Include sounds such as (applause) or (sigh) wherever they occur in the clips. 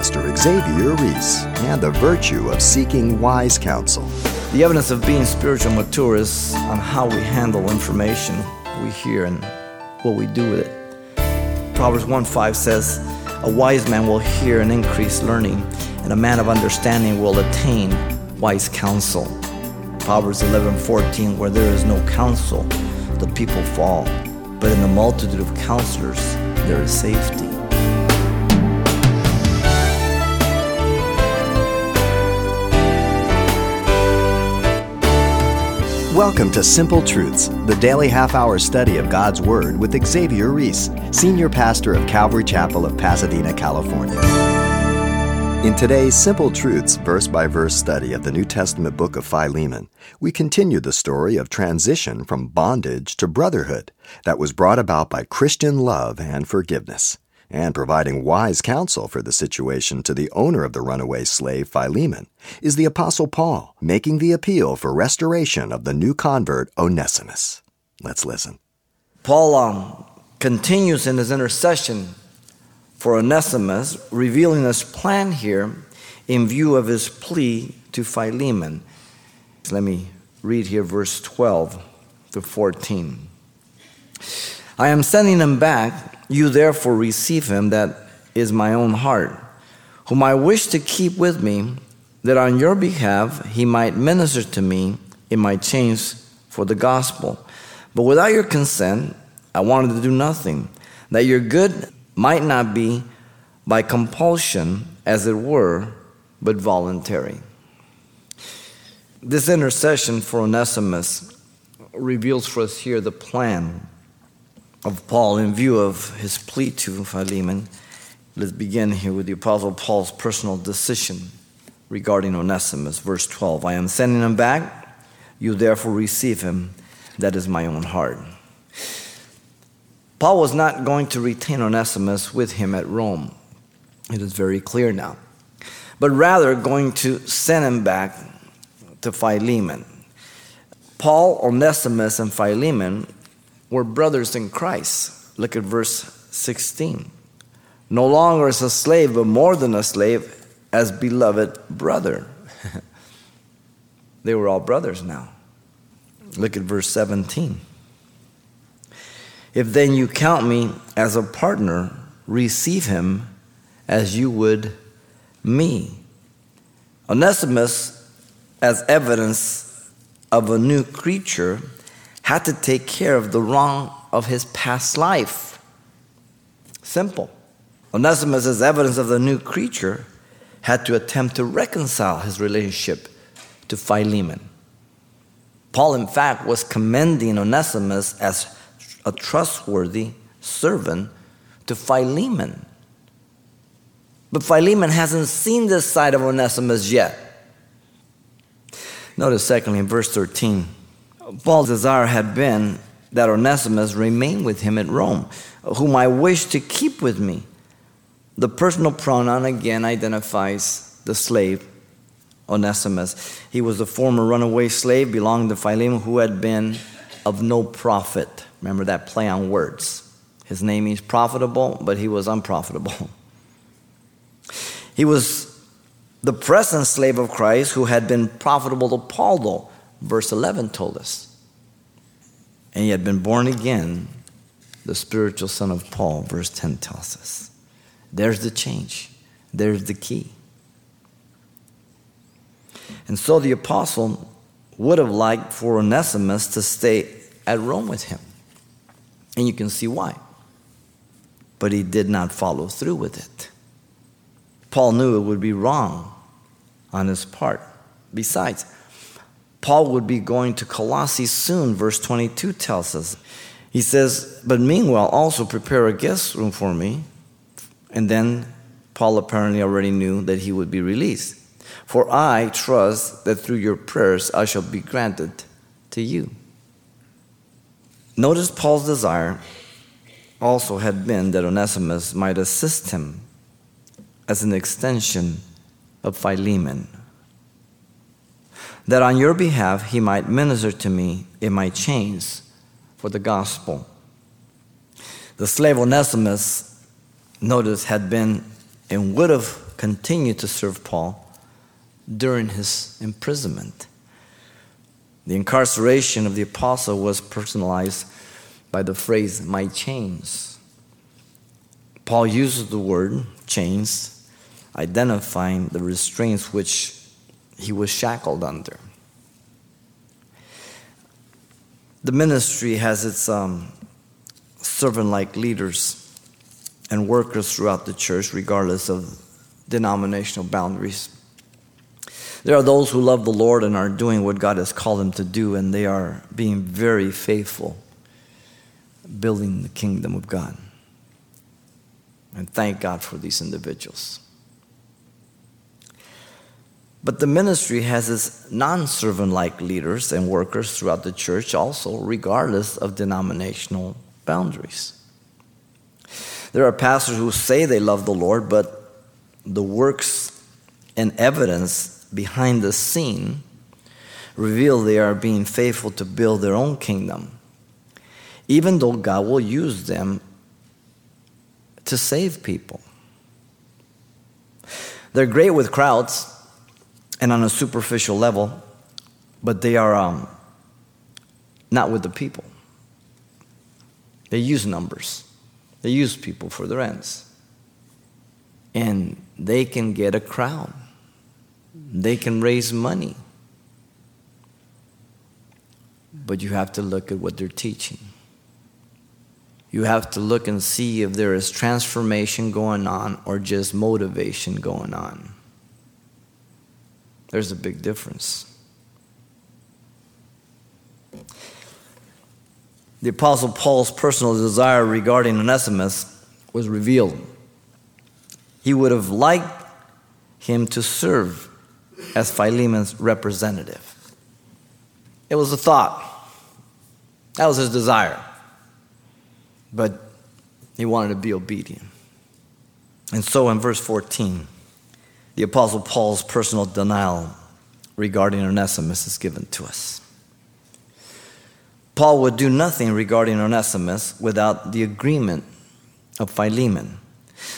Pastor Xavier Reese and the virtue of seeking wise counsel. The evidence of being spiritual mature is on how we handle information we hear and what we do with it. Proverbs 1 5 says, A wise man will hear and increase learning, and a man of understanding will attain wise counsel. Proverbs 11 14, Where there is no counsel, the people fall, but in the multitude of counselors there is safety. Welcome to Simple Truths, the daily half hour study of God's Word with Xavier Reese, Senior Pastor of Calvary Chapel of Pasadena, California. In today's Simple Truths verse by verse study of the New Testament book of Philemon, we continue the story of transition from bondage to brotherhood that was brought about by Christian love and forgiveness and providing wise counsel for the situation to the owner of the runaway slave Philemon, is the Apostle Paul making the appeal for restoration of the new convert Onesimus. Let's listen. Paul um, continues in his intercession for Onesimus, revealing his plan here in view of his plea to Philemon. Let me read here verse 12 to 14. I am sending him back you therefore receive him that is my own heart, whom I wish to keep with me, that on your behalf he might minister to me in my chains for the gospel. But without your consent, I wanted to do nothing, that your good might not be by compulsion, as it were, but voluntary. This intercession for Onesimus reveals for us here the plan of Paul in view of his plea to Philemon. Let's begin here with the Apostle Paul's personal decision regarding Onesimus. Verse 12 I am sending him back, you therefore receive him. That is my own heart. Paul was not going to retain Onesimus with him at Rome. It is very clear now. But rather going to send him back to Philemon. Paul, Onesimus, and Philemon were brothers in Christ. Look at verse 16. No longer as a slave, but more than a slave, as beloved brother. (laughs) they were all brothers now. Look at verse 17. If then you count me as a partner, receive him as you would me. Onesimus, as evidence of a new creature, had to take care of the wrong of his past life. Simple. Onesimus, as evidence of the new creature, had to attempt to reconcile his relationship to Philemon. Paul, in fact, was commending Onesimus as a trustworthy servant to Philemon. But Philemon hasn't seen this side of Onesimus yet. Notice, secondly, in verse 13 Paul's desire had been that Onesimus remain with him at Rome, whom I wish to keep with me. The personal pronoun again identifies the slave, Onesimus. He was a former runaway slave belonging to Philemon who had been of no profit. Remember that play on words. His name is profitable, but he was unprofitable. (laughs) He was the present slave of Christ who had been profitable to Paul, though verse 11 told us. And he had been born again, the spiritual son of Paul, verse 10 tells us. There's the change, there's the key. And so the apostle would have liked for Onesimus to stay at Rome with him. And you can see why. But he did not follow through with it. Paul knew it would be wrong on his part. Besides, Paul would be going to Colossae soon, verse 22 tells us. He says, But meanwhile, also prepare a guest room for me. And then Paul apparently already knew that he would be released. For I trust that through your prayers I shall be granted to you. Notice Paul's desire also had been that Onesimus might assist him as an extension of Philemon that on your behalf he might minister to me in my chains for the gospel. The slave Onesimus, notice, had been and would have continued to serve Paul during his imprisonment. The incarceration of the apostle was personalized by the phrase, my chains. Paul uses the word chains, identifying the restraints which he was shackled under. The ministry has its um, servant like leaders and workers throughout the church, regardless of denominational boundaries. There are those who love the Lord and are doing what God has called them to do, and they are being very faithful, building the kingdom of God. And thank God for these individuals. But the ministry has its non servant like leaders and workers throughout the church, also, regardless of denominational boundaries. There are pastors who say they love the Lord, but the works and evidence behind the scene reveal they are being faithful to build their own kingdom, even though God will use them to save people. They're great with crowds and on a superficial level, but they are um, not with the people. They use numbers, they use people for their ends. And they can get a crowd, they can raise money. But you have to look at what they're teaching. You have to look and see if there is transformation going on or just motivation going on. There's a big difference. The Apostle Paul's personal desire regarding Onesimus was revealed. He would have liked him to serve as Philemon's representative. It was a thought, that was his desire. But he wanted to be obedient. And so in verse 14, the Apostle Paul's personal denial regarding Onesimus is given to us. Paul would do nothing regarding Onesimus without the agreement of Philemon.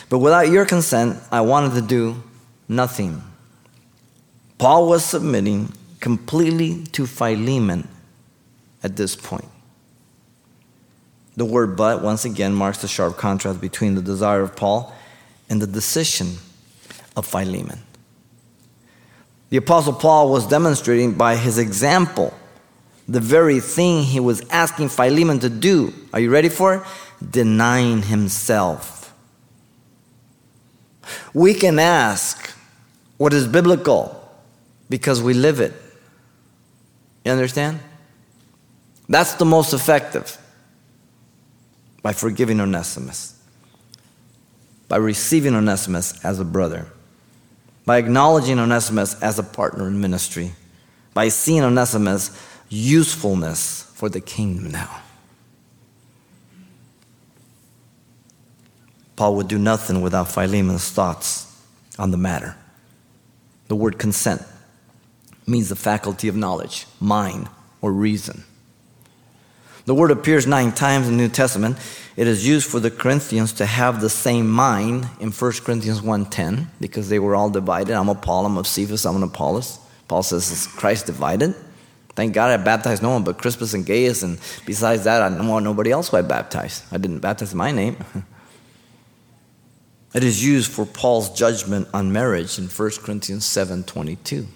But without your consent, I wanted to do nothing. Paul was submitting completely to Philemon at this point. The word but, once again, marks the sharp contrast between the desire of Paul and the decision of Philemon. The Apostle Paul was demonstrating by his example the very thing he was asking Philemon to do. Are you ready for it? Denying himself. We can ask what is biblical because we live it. You understand? That's the most effective by forgiving Onesimus, by receiving Onesimus as a brother, by acknowledging Onesimus as a partner in ministry, by seeing Onesimus' usefulness for the kingdom now. Paul would do nothing without Philemon's thoughts on the matter. The word consent means the faculty of knowledge, mind, or reason. The word appears nine times in the New Testament. It is used for the Corinthians to have the same mind in 1 Corinthians 1.10 because they were all divided. I'm of Paul, I'm of Cephas, I'm an Apollos. Paul says, is Christ divided? Thank God I baptized no one but Crispus and Gaius, and besides that, I don't want nobody else who I baptized. I didn't baptize my name. (laughs) it is used for Paul's judgment on marriage in 1 Corinthians 7.22.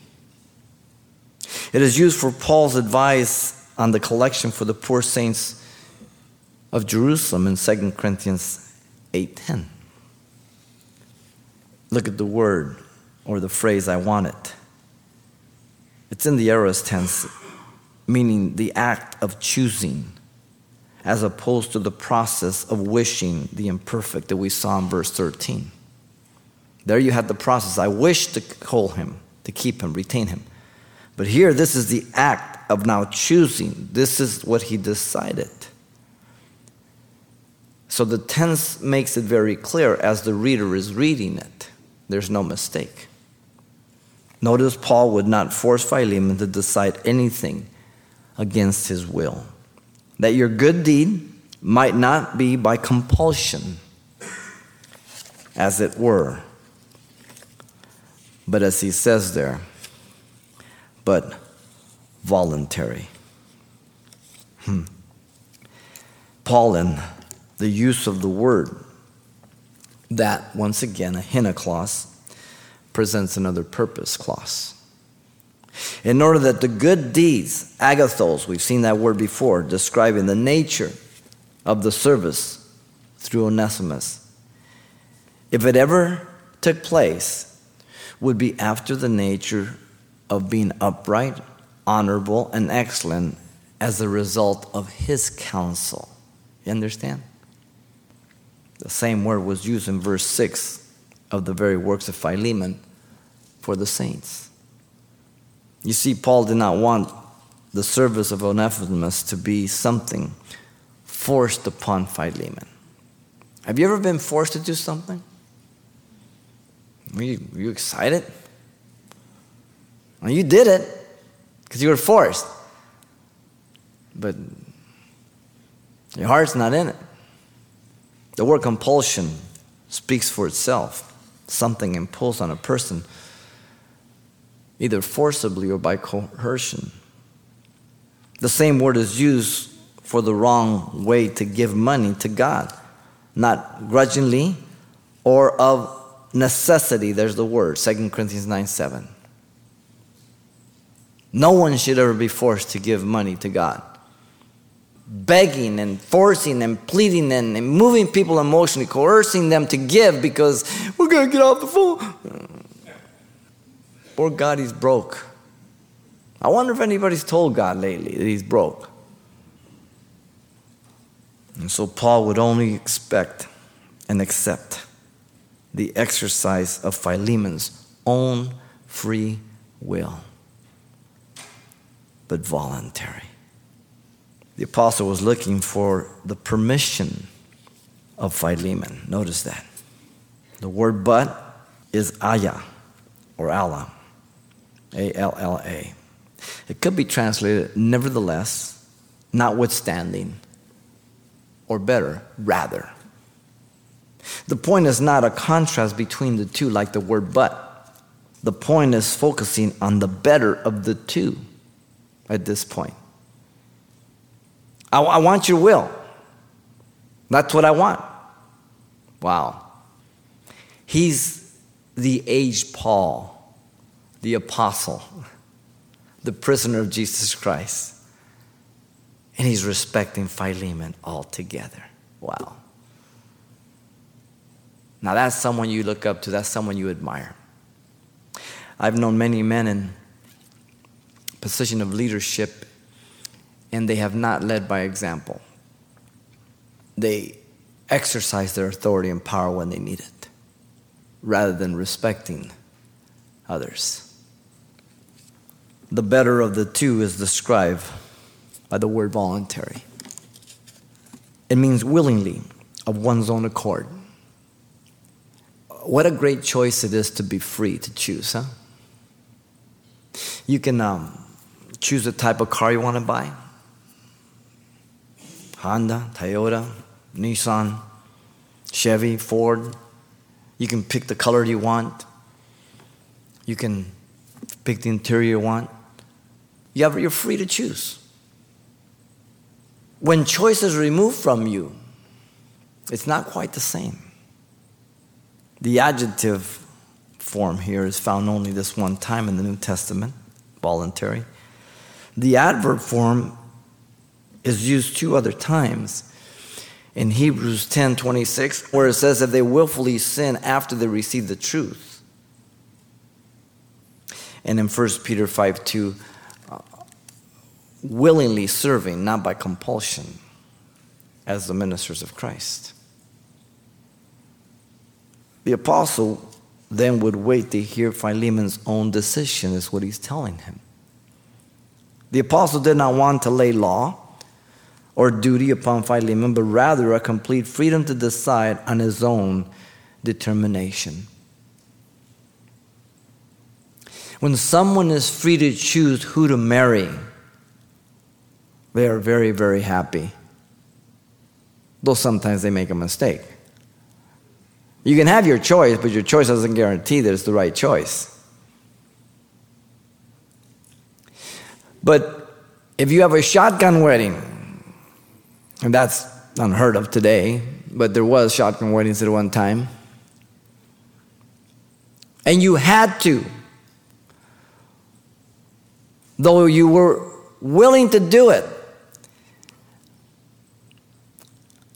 It is used for Paul's advice on the collection for the poor saints of Jerusalem in 2 Corinthians 8:10. Look at the word or the phrase I want it. It's in the aorist tense, meaning the act of choosing, as opposed to the process of wishing the imperfect that we saw in verse 13. There you had the process. I wish to call him, to keep him, retain him. But here, this is the act of now choosing. This is what he decided. So the tense makes it very clear as the reader is reading it. There's no mistake. Notice Paul would not force Philemon to decide anything against his will. That your good deed might not be by compulsion, as it were, but as he says there, but voluntary. Hmm. Paul, in the use of the word, that once again, a hina clause, presents another purpose clause. In order that the good deeds, agathos, we've seen that word before, describing the nature of the service through Onesimus, if it ever took place, would be after the nature of being upright, honorable, and excellent as a result of his counsel. You understand? The same word was used in verse 6 of the very works of Philemon for the saints. You see, Paul did not want the service of Onesimus to be something forced upon Philemon. Have you ever been forced to do something? Were you, were you excited? Well, you did it because you were forced. But your heart's not in it. The word compulsion speaks for itself. Something imposed on a person, either forcibly or by coercion. The same word is used for the wrong way to give money to God, not grudgingly or of necessity. There's the word, 2 Corinthians 9 7. No one should ever be forced to give money to God begging and forcing and pleading and, and moving people emotionally, coercing them to give because we're going to get off the phone. Poor God, he's broke. I wonder if anybody's told God lately that he's broke. And so Paul would only expect and accept the exercise of Philemon's own free will, but voluntary. The apostle was looking for the permission of Philemon. Notice that. The word but is ayah or alla. A L L A. It could be translated nevertheless, notwithstanding, or better, rather. The point is not a contrast between the two like the word but. The point is focusing on the better of the two at this point. I, I want your will. That's what I want. Wow. He's the aged Paul, the apostle, the prisoner of Jesus Christ. And he's respecting Philemon altogether. Wow. Now that's someone you look up to, that's someone you admire. I've known many men in position of leadership and they have not led by example. They exercise their authority and power when they need it, rather than respecting others. The better of the two is described by the word voluntary. It means willingly, of one's own accord. What a great choice it is to be free to choose, huh? You can um, choose the type of car you want to buy. Honda, Toyota, Nissan, Chevy, Ford. You can pick the color you want. You can pick the interior you want. You have, you're free to choose. When choice is removed from you, it's not quite the same. The adjective form here is found only this one time in the New Testament, voluntary. The adverb form is used two other times in Hebrews 10 26, where it says that they willfully sin after they receive the truth. And in 1 Peter 5 2, uh, willingly serving, not by compulsion, as the ministers of Christ. The apostle then would wait to hear Philemon's own decision, is what he's telling him. The apostle did not want to lay law or duty upon Philemon, but rather a complete freedom to decide on his own determination. When someone is free to choose who to marry, they are very, very happy. Though sometimes they make a mistake. You can have your choice, but your choice doesn't guarantee that it's the right choice. But if you have a shotgun wedding, and that's unheard of today, but there was shotgun weddings at one time, and you had to, though you were willing to do it,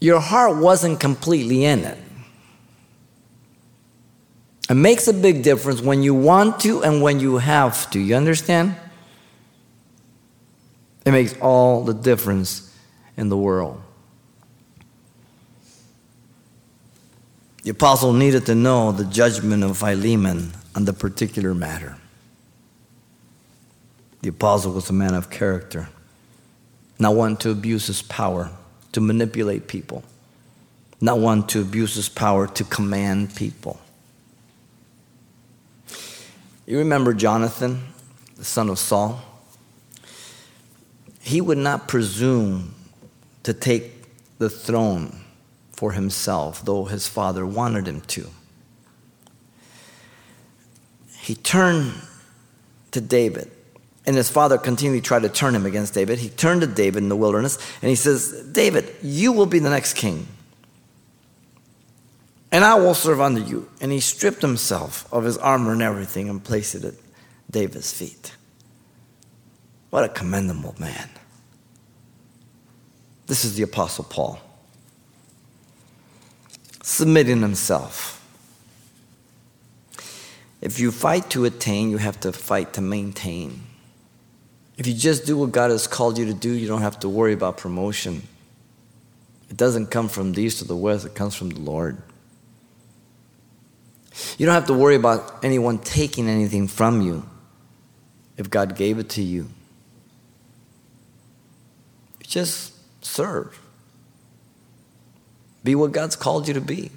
your heart wasn't completely in it. It makes a big difference when you want to and when you have to. You understand? It makes all the difference in the world. The apostle needed to know the judgment of Philemon on the particular matter. The apostle was a man of character, not one to abuse his power, to manipulate people, not one to abuse his power to command people. You remember Jonathan, the son of Saul? He would not presume to take the throne for himself, though his father wanted him to. He turned to David, and his father continually tried to turn him against David. He turned to David in the wilderness, and he says, David, you will be the next king, and I will serve under you. And he stripped himself of his armor and everything and placed it at David's feet. What a commendable man. This is the Apostle Paul submitting himself. If you fight to attain, you have to fight to maintain. If you just do what God has called you to do, you don't have to worry about promotion. It doesn't come from the east or the west, it comes from the Lord. You don't have to worry about anyone taking anything from you if God gave it to you. Just serve. Be what God's called you to be.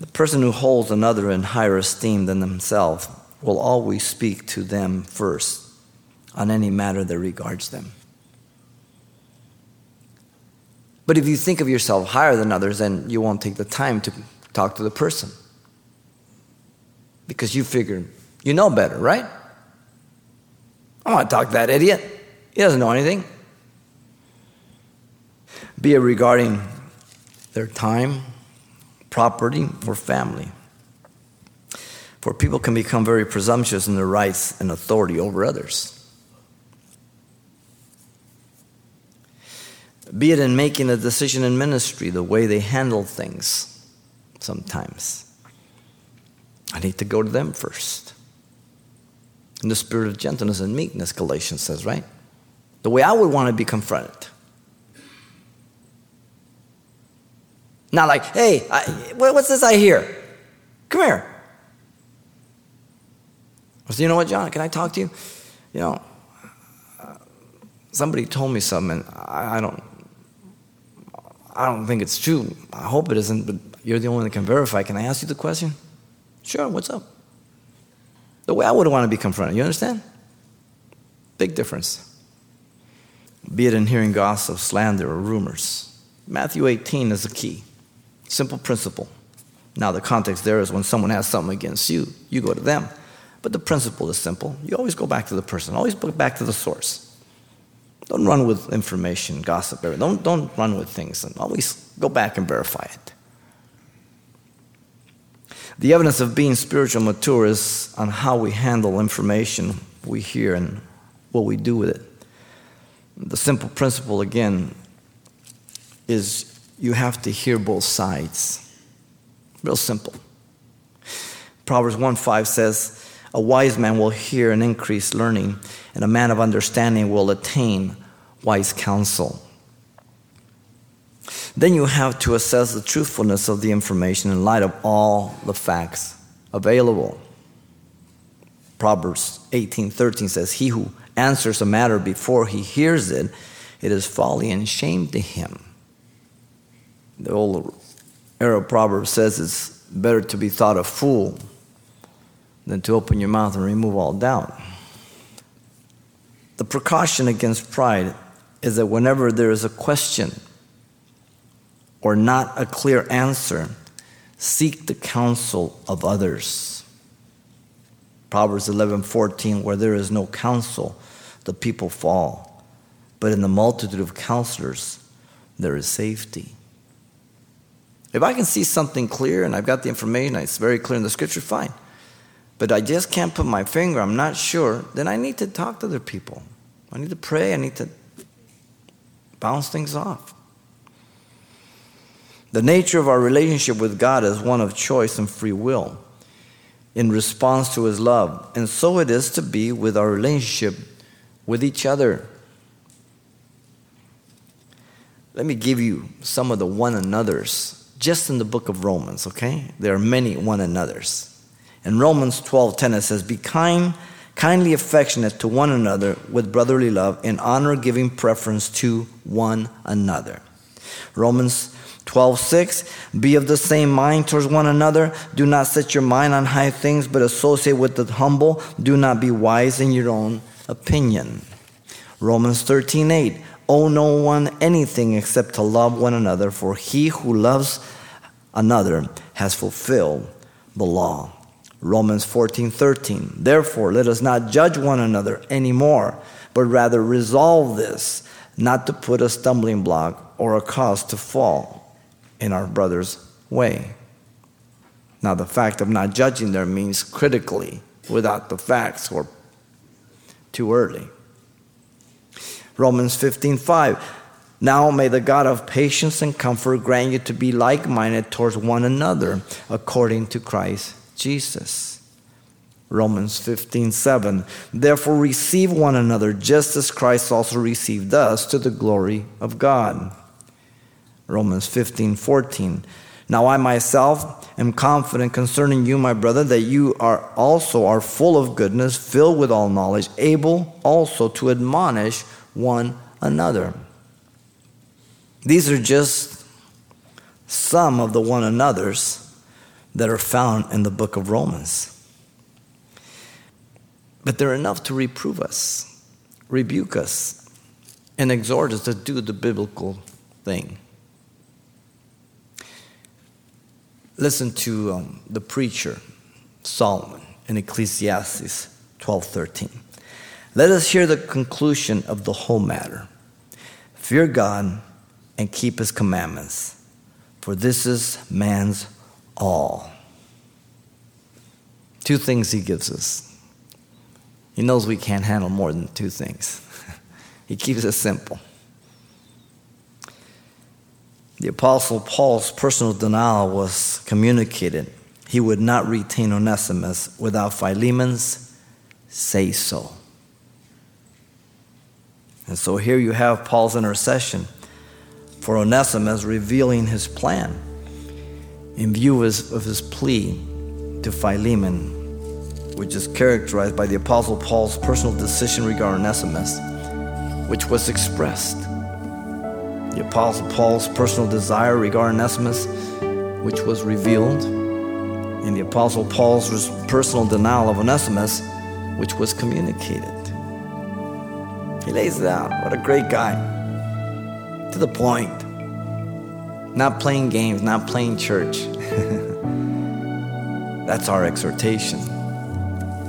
The person who holds another in higher esteem than themselves will always speak to them first on any matter that regards them. But if you think of yourself higher than others, then you won't take the time to talk to the person. Because you figure you know better, right? I want to talk to that idiot. He doesn't know anything be it regarding their time, property, or family. For people can become very presumptuous in their rights and authority over others. Be it in making a decision in ministry, the way they handle things sometimes. I need to go to them first. In the spirit of gentleness and meekness, Galatians says, right? The way I would want to be confronted. Not like, hey, I, what's this I hear? Come here. I said, you know what, John, can I talk to you? You know, uh, somebody told me something, I, I, don't, I don't think it's true. I hope it isn't, but you're the only one that can verify. Can I ask you the question? Sure, what's up? The way I would want to be confronted, you understand? Big difference. Be it in hearing gossip, slander, or rumors. Matthew 18 is the key. Simple principle. Now, the context there is when someone has something against you, you go to them. But the principle is simple. You always go back to the person, always go back to the source. Don't run with information, gossip, don't, don't run with things, and always go back and verify it. The evidence of being spiritual mature is on how we handle information we hear and what we do with it. The simple principle, again, is you have to hear both sides. Real simple. Proverbs 1 5 says, A wise man will hear and increase learning, and a man of understanding will attain wise counsel. Then you have to assess the truthfulness of the information in light of all the facts available. Proverbs 18:13 says, "He who answers a matter before he hears it, it is folly and shame to him." The old Arab proverb says it's better to be thought a fool than to open your mouth and remove all doubt. The precaution against pride is that whenever there is a question or not a clear answer, seek the counsel of others. Proverbs 11:14 where there is no counsel the people fall but in the multitude of counselors there is safety. If I can see something clear and I've got the information, it's very clear in the scripture, fine. But I just can't put my finger, I'm not sure, then I need to talk to other people. I need to pray, I need to bounce things off. The nature of our relationship with God is one of choice and free will in response to His love. And so it is to be with our relationship with each other. Let me give you some of the one another's just in the book of Romans, okay? There are many one another's. In Romans 12:10 it says, "Be kind, kindly affectionate to one another with brotherly love, in honor giving preference to one another." Romans 12:6 Be of the same mind towards one another. Do not set your mind on high things, but associate with the humble. Do not be wise in your own opinion. Romans 13:8 Owe no one anything except to love one another, for he who loves another has fulfilled the law. Romans 14:13 Therefore let us not judge one another anymore, but rather resolve this, not to put a stumbling block or a cause to fall in our brother's way. Now the fact of not judging there means critically without the facts or too early. Romans 15:5 Now may the God of patience and comfort grant you to be like-minded towards one another according to Christ Jesus. Romans 15:7 Therefore receive one another just as Christ also received us to the glory of God. Romans 15:14 Now I myself am confident concerning you my brother that you are also are full of goodness filled with all knowledge able also to admonish one another. These are just some of the one another's that are found in the book of Romans. But they're enough to reprove us, rebuke us, and exhort us to do the biblical thing. Listen to um, the preacher Solomon in Ecclesiastes 12:13. Let us hear the conclusion of the whole matter. Fear God and keep his commandments, for this is man's all. Two things he gives us. He knows we can't handle more than two things. (laughs) he keeps it simple. The Apostle Paul's personal denial was communicated. He would not retain Onesimus without Philemon's say so. And so here you have Paul's intercession for Onesimus revealing his plan in view of his, plea to Philemon, which is characterized by the Apostle Paul's personal decision regarding Onesimus, which was expressed. The Apostle Paul's personal desire regarding Onesimus, which was revealed, and the Apostle Paul's personal denial of Onesimus, which was communicated. He lays it out. What a great guy. To the point. Not playing games, not playing church. (laughs) That's our exhortation.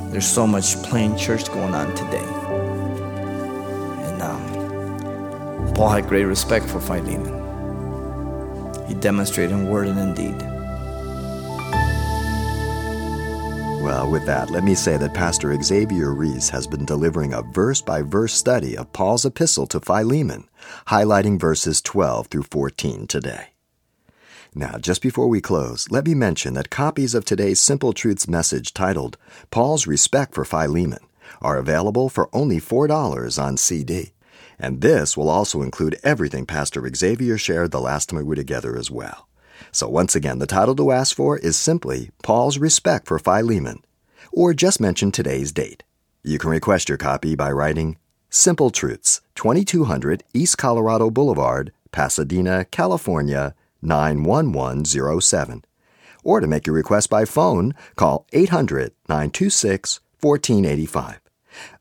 There's so much playing church going on today. Paul had great respect for Philemon. He demonstrated in word and in deed. Well, with that, let me say that Pastor Xavier Reese has been delivering a verse by verse study of Paul's epistle to Philemon, highlighting verses 12 through 14 today. Now, just before we close, let me mention that copies of today's Simple Truths message titled Paul's Respect for Philemon are available for only $4 on CD. And this will also include everything Pastor Xavier shared the last time we were together as well. So once again, the title to ask for is simply Paul's Respect for Philemon, or just mention today's date. You can request your copy by writing Simple Truths, 2200 East Colorado Boulevard, Pasadena, California, 91107. Or to make your request by phone, call 800 926 1485.